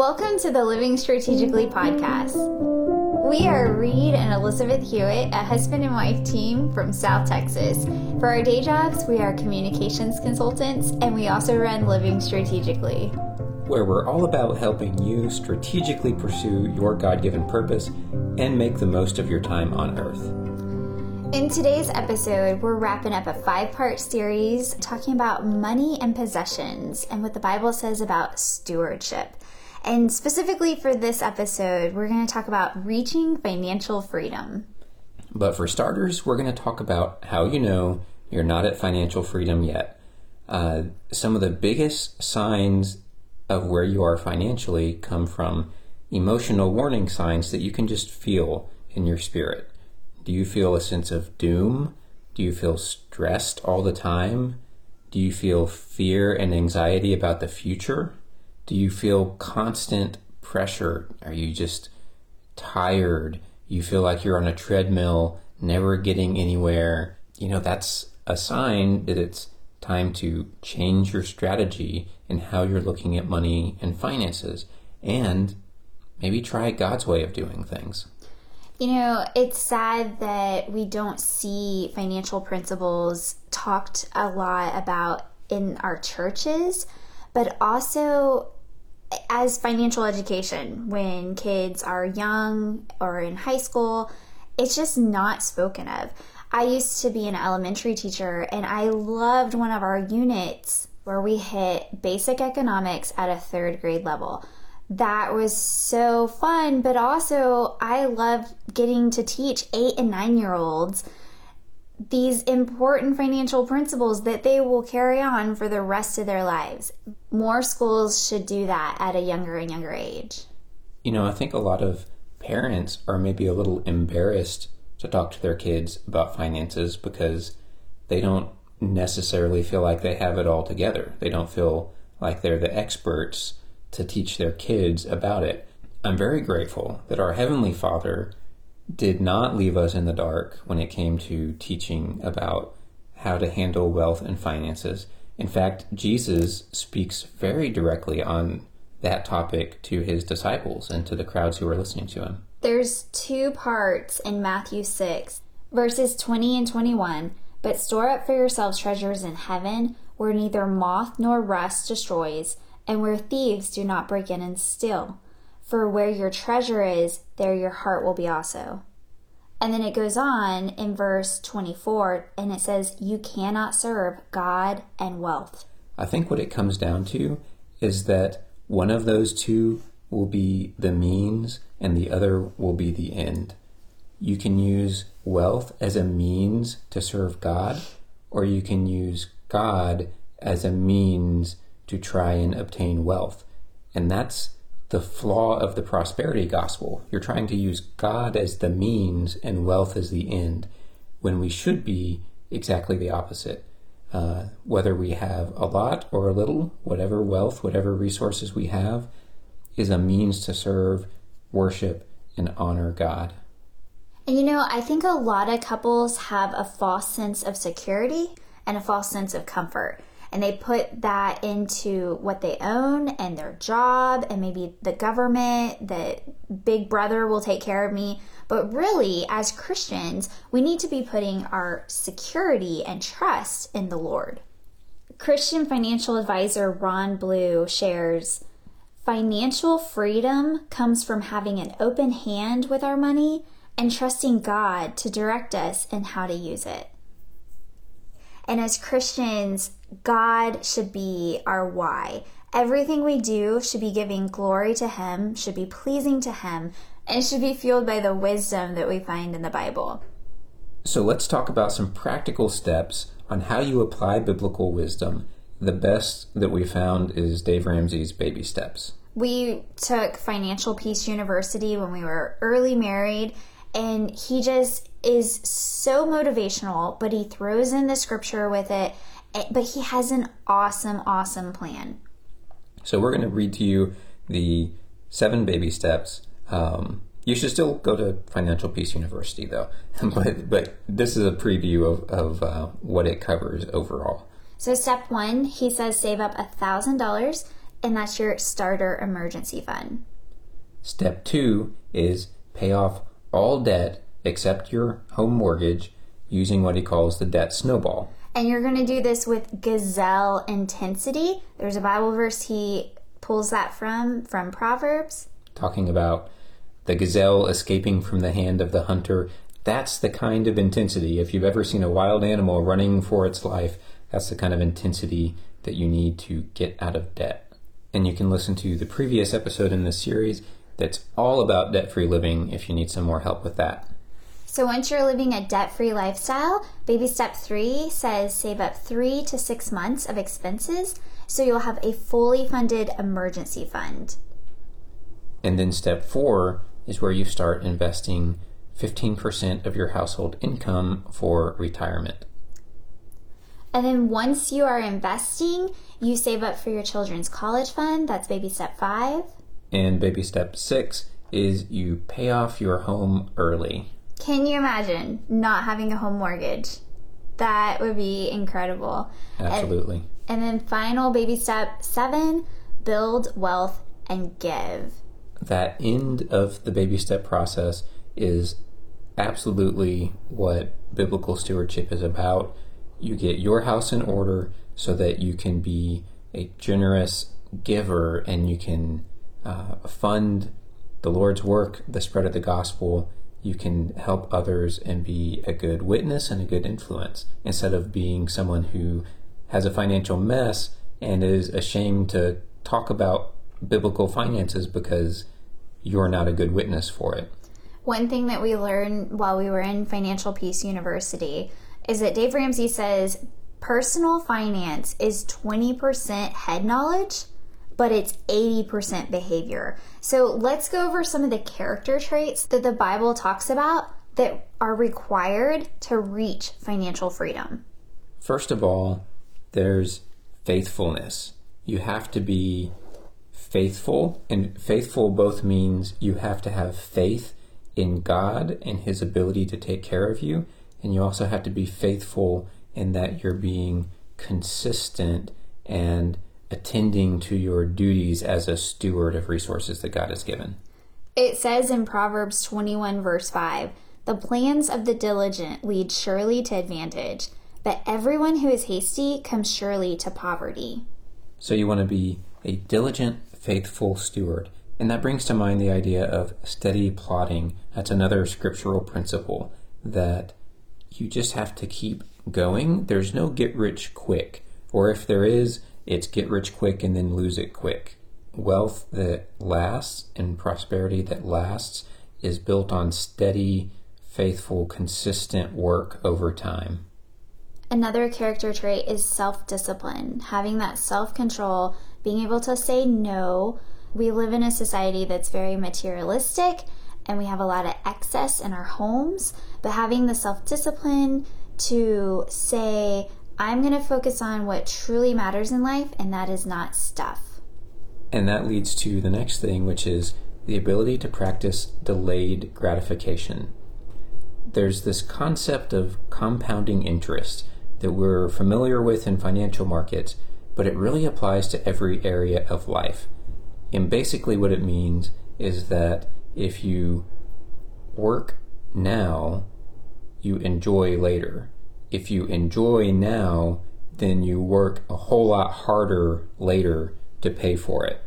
Welcome to the Living Strategically podcast. We are Reed and Elizabeth Hewitt, a husband and wife team from South Texas. For our day jobs, we are communications consultants and we also run Living Strategically, where we're all about helping you strategically pursue your God given purpose and make the most of your time on earth. In today's episode, we're wrapping up a five part series talking about money and possessions and what the Bible says about stewardship. And specifically for this episode, we're going to talk about reaching financial freedom. But for starters, we're going to talk about how you know you're not at financial freedom yet. Uh, some of the biggest signs of where you are financially come from emotional warning signs that you can just feel in your spirit. Do you feel a sense of doom? Do you feel stressed all the time? Do you feel fear and anxiety about the future? Do you feel constant pressure? Are you just tired? You feel like you're on a treadmill, never getting anywhere? You know, that's a sign that it's time to change your strategy and how you're looking at money and finances and maybe try God's way of doing things. You know, it's sad that we don't see financial principles talked a lot about in our churches, but also as financial education when kids are young or in high school, it's just not spoken of. I used to be an elementary teacher and I loved one of our units where we hit basic economics at a third grade level that was so fun. But also, I loved getting to teach eight and nine year olds these important financial principles that they will carry on for the rest of their lives. More schools should do that at a younger and younger age. You know, I think a lot of parents are maybe a little embarrassed to talk to their kids about finances because they don't necessarily feel like they have it all together. They don't feel like they're the experts to teach their kids about it. I'm very grateful that our Heavenly Father did not leave us in the dark when it came to teaching about how to handle wealth and finances. In fact, Jesus speaks very directly on that topic to his disciples and to the crowds who are listening to him. There's two parts in Matthew 6, verses 20 and 21. But store up for yourselves treasures in heaven, where neither moth nor rust destroys and where thieves do not break in and steal. For where your treasure is, there your heart will be also. And then it goes on in verse 24 and it says, You cannot serve God and wealth. I think what it comes down to is that one of those two will be the means and the other will be the end. You can use wealth as a means to serve God, or you can use God as a means to try and obtain wealth. And that's the flaw of the prosperity gospel. You're trying to use God as the means and wealth as the end, when we should be exactly the opposite. Uh, whether we have a lot or a little, whatever wealth, whatever resources we have, is a means to serve, worship, and honor God. And you know, I think a lot of couples have a false sense of security and a false sense of comfort and they put that into what they own and their job and maybe the government that big brother will take care of me. But really as christians we need to be putting our security and trust in the lord. Christian financial advisor ron blue shares financial freedom comes from having an open hand with our money and trusting god to direct us in how to use it and as Christians, God should be our why. Everything we do should be giving glory to Him, should be pleasing to Him, and should be fueled by the wisdom that we find in the Bible. So let's talk about some practical steps on how you apply biblical wisdom. The best that we found is Dave Ramsey's Baby Steps. We took Financial Peace University when we were early married, and he just is so motivational, but he throws in the scripture with it. Eh, but he has an awesome, awesome plan. So we're going to read to you the seven baby steps. Um, you should still go to Financial Peace University, though. but but this is a preview of, of uh, what it covers overall. So step one, he says save up a thousand dollars and that's your starter emergency fund. Step two is pay off all debt except your home mortgage using what he calls the debt snowball. And you're going to do this with gazelle intensity. There's a Bible verse he pulls that from, from Proverbs. Talking about the gazelle escaping from the hand of the hunter. That's the kind of intensity. If you've ever seen a wild animal running for its life, that's the kind of intensity that you need to get out of debt. And you can listen to the previous episode in this series that's all about debt free living if you need some more help with that. So once you're living a debt free lifestyle, baby step three says save up three to six months of expenses so you'll have a fully funded emergency fund. And then step four is where you start investing 15% of your household income for retirement. And then once you are investing, you save up for your children's college fund. That's baby step five. And baby step six is you pay off your home early. Can you imagine not having a home mortgage? That would be incredible. Absolutely. And, and then final baby step seven build wealth and give. That end of the baby step process is absolutely what biblical stewardship is about. You get your house in order so that you can be a generous giver and you can uh, fund the Lord's work, the spread of the gospel, you can help others and be a good witness and a good influence instead of being someone who has a financial mess and is ashamed to talk about biblical finances because you're not a good witness for it. One thing that we learned while we were in Financial Peace University is that Dave Ramsey says personal finance is 20% head knowledge but it's 80% behavior. So let's go over some of the character traits that the Bible talks about that are required to reach financial freedom. First of all, there's faithfulness. You have to be faithful, and faithful both means you have to have faith in God and His ability to take care of you, and you also have to be faithful in that you're being consistent and attending to your duties as a steward of resources that God has given. It says in Proverbs 21, verse 5 The plans of the diligent lead surely to advantage, but everyone who is hasty comes surely to poverty. So you want to be a diligent, faithful steward. And that brings to mind the idea of steady plodding. That's another scriptural principle that you just have to keep going. There's no get rich quick. Or if there is, it's get rich quick and then lose it quick. Wealth that lasts and prosperity that lasts is built on steady, faithful, consistent work over time. Another character trait is self discipline, having that self control, being able to say no. We live in a society that's very materialistic and we have a lot of excess in our homes, but having the self discipline to say, I'm going to focus on what truly matters in life, and that is not stuff. And that leads to the next thing, which is the ability to practice delayed gratification. There's this concept of compounding interest that we're familiar with in financial markets, but it really applies to every area of life. And basically, what it means is that if you work now, you enjoy later if you enjoy now, then you work a whole lot harder later to pay for it.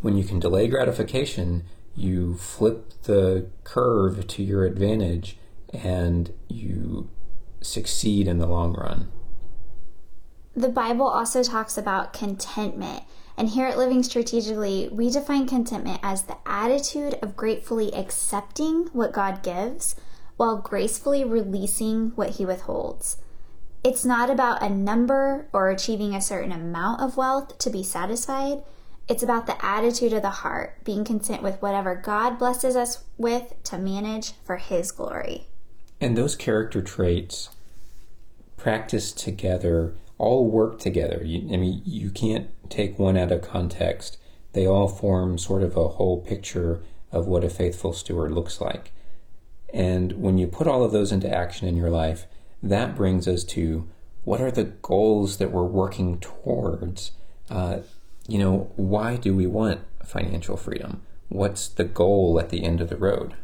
When you can delay gratification, you flip the curve to your advantage and you succeed in the long run. The Bible also talks about contentment. And here at Living Strategically, we define contentment as the attitude of gratefully accepting what God gives while gracefully releasing what He withholds. It's not about a number or achieving a certain amount of wealth to be satisfied. It's about the attitude of the heart, being content with whatever God blesses us with to manage for His glory. And those character traits practiced together all work together. You, I mean, you can't take one out of context. They all form sort of a whole picture of what a faithful steward looks like. And when you put all of those into action in your life, that brings us to what are the goals that we're working towards? Uh, you know, why do we want financial freedom? What's the goal at the end of the road?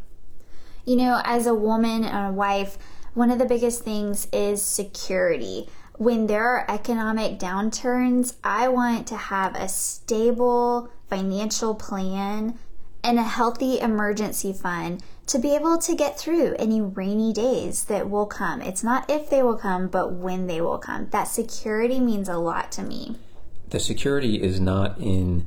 You know, as a woman and a wife, one of the biggest things is security. When there are economic downturns, I want to have a stable financial plan and a healthy emergency fund to be able to get through any rainy days that will come. It's not if they will come, but when they will come. That security means a lot to me. The security is not in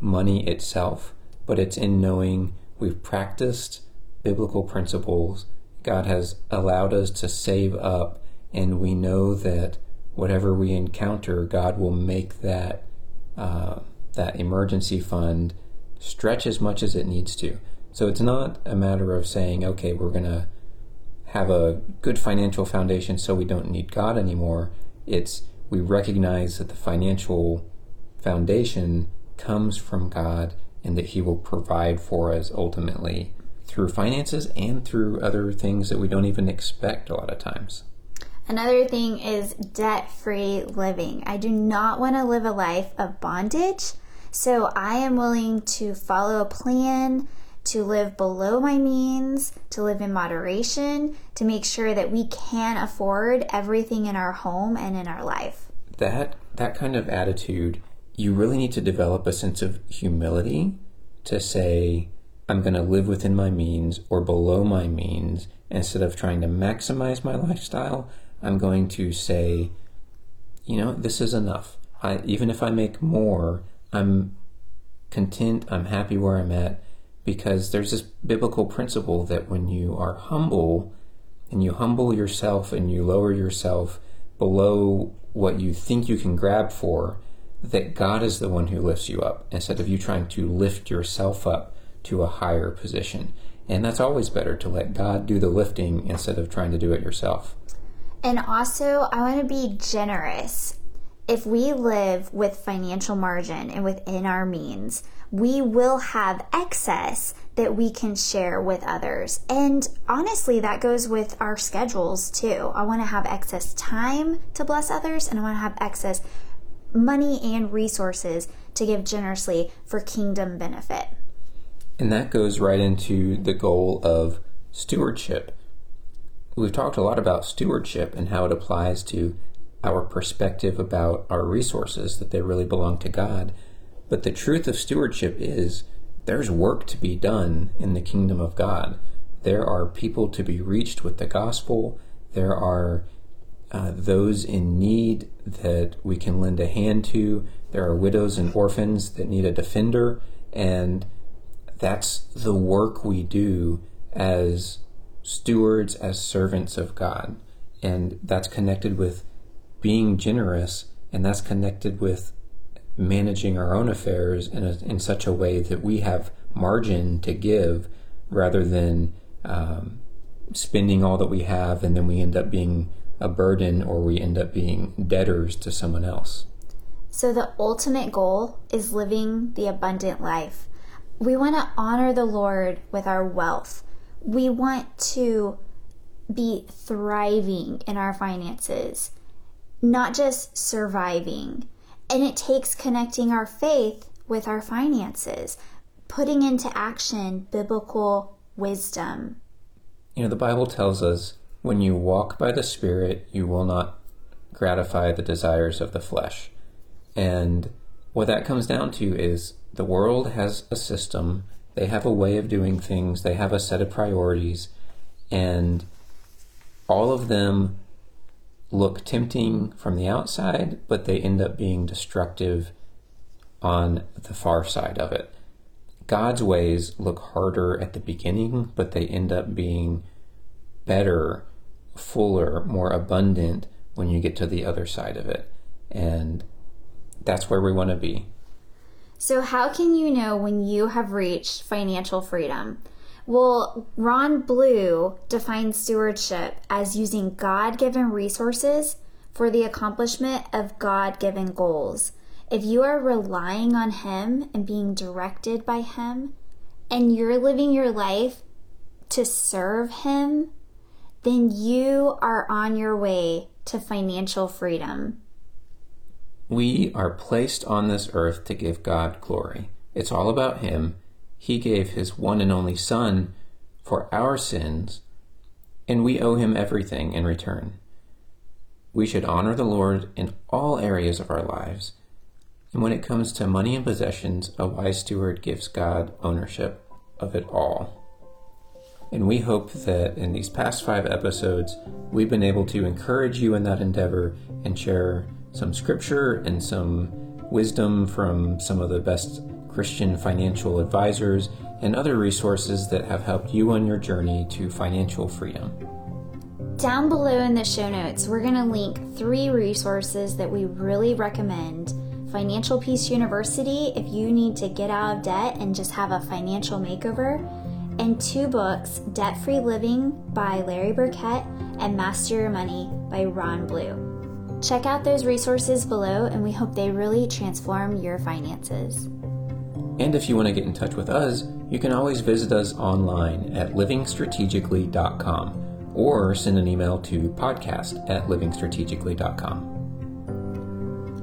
money itself, but it's in knowing we've practiced biblical principles. God has allowed us to save up, and we know that whatever we encounter, God will make that uh, that emergency fund stretch as much as it needs to. So it's not a matter of saying, okay, we're going to have a good financial foundation so we don't need God anymore. It's we recognize that the financial foundation comes from God and that He will provide for us ultimately through finances and through other things that we don't even expect a lot of times. Another thing is debt free living. I do not want to live a life of bondage. So I am willing to follow a plan to live below my means, to live in moderation, to make sure that we can afford everything in our home and in our life. That that kind of attitude, you really need to develop a sense of humility to say I'm going to live within my means or below my means instead of trying to maximize my lifestyle. I'm going to say, you know, this is enough. I, even if I make more, I'm content, I'm happy where I'm at, because there's this biblical principle that when you are humble and you humble yourself and you lower yourself below what you think you can grab for, that God is the one who lifts you up instead of you trying to lift yourself up to a higher position. And that's always better to let God do the lifting instead of trying to do it yourself. And also, I want to be generous. If we live with financial margin and within our means, we will have excess that we can share with others. And honestly, that goes with our schedules too. I want to have excess time to bless others, and I want to have excess money and resources to give generously for kingdom benefit. And that goes right into the goal of stewardship. We've talked a lot about stewardship and how it applies to our perspective about our resources, that they really belong to God. But the truth of stewardship is there's work to be done in the kingdom of God. There are people to be reached with the gospel. There are uh, those in need that we can lend a hand to. There are widows and orphans that need a defender. And that's the work we do as stewards, as servants of God. And that's connected with being generous, and that's connected with managing our own affairs in, a, in such a way that we have margin to give rather than um, spending all that we have and then we end up being a burden or we end up being debtors to someone else. So, the ultimate goal is living the abundant life. We want to honor the Lord with our wealth. We want to be thriving in our finances, not just surviving. And it takes connecting our faith with our finances, putting into action biblical wisdom. You know, the Bible tells us when you walk by the Spirit, you will not gratify the desires of the flesh. And what that comes down to is the world has a system, they have a way of doing things, they have a set of priorities, and all of them look tempting from the outside, but they end up being destructive on the far side of it. God's ways look harder at the beginning, but they end up being better, fuller, more abundant when you get to the other side of it. And that's where we want to be. So, how can you know when you have reached financial freedom? Well, Ron Blue defines stewardship as using God given resources for the accomplishment of God given goals. If you are relying on Him and being directed by Him, and you're living your life to serve Him, then you are on your way to financial freedom. We are placed on this earth to give God glory. It's all about Him. He gave His one and only Son for our sins, and we owe Him everything in return. We should honor the Lord in all areas of our lives. And when it comes to money and possessions, a wise steward gives God ownership of it all. And we hope that in these past five episodes, we've been able to encourage you in that endeavor and share some scripture and some wisdom from some of the best Christian financial advisors and other resources that have helped you on your journey to financial freedom. Down below in the show notes, we're going to link three resources that we really recommend. Financial Peace University, if you need to get out of debt and just have a financial makeover, and two books Debt Free Living by Larry Burkett and Master Your Money by Ron Blue. Check out those resources below, and we hope they really transform your finances. And if you want to get in touch with us, you can always visit us online at livingstrategically.com or send an email to podcast at livingstrategically.com.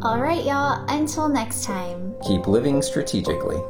All right, y'all, until next time. Keep living strategically.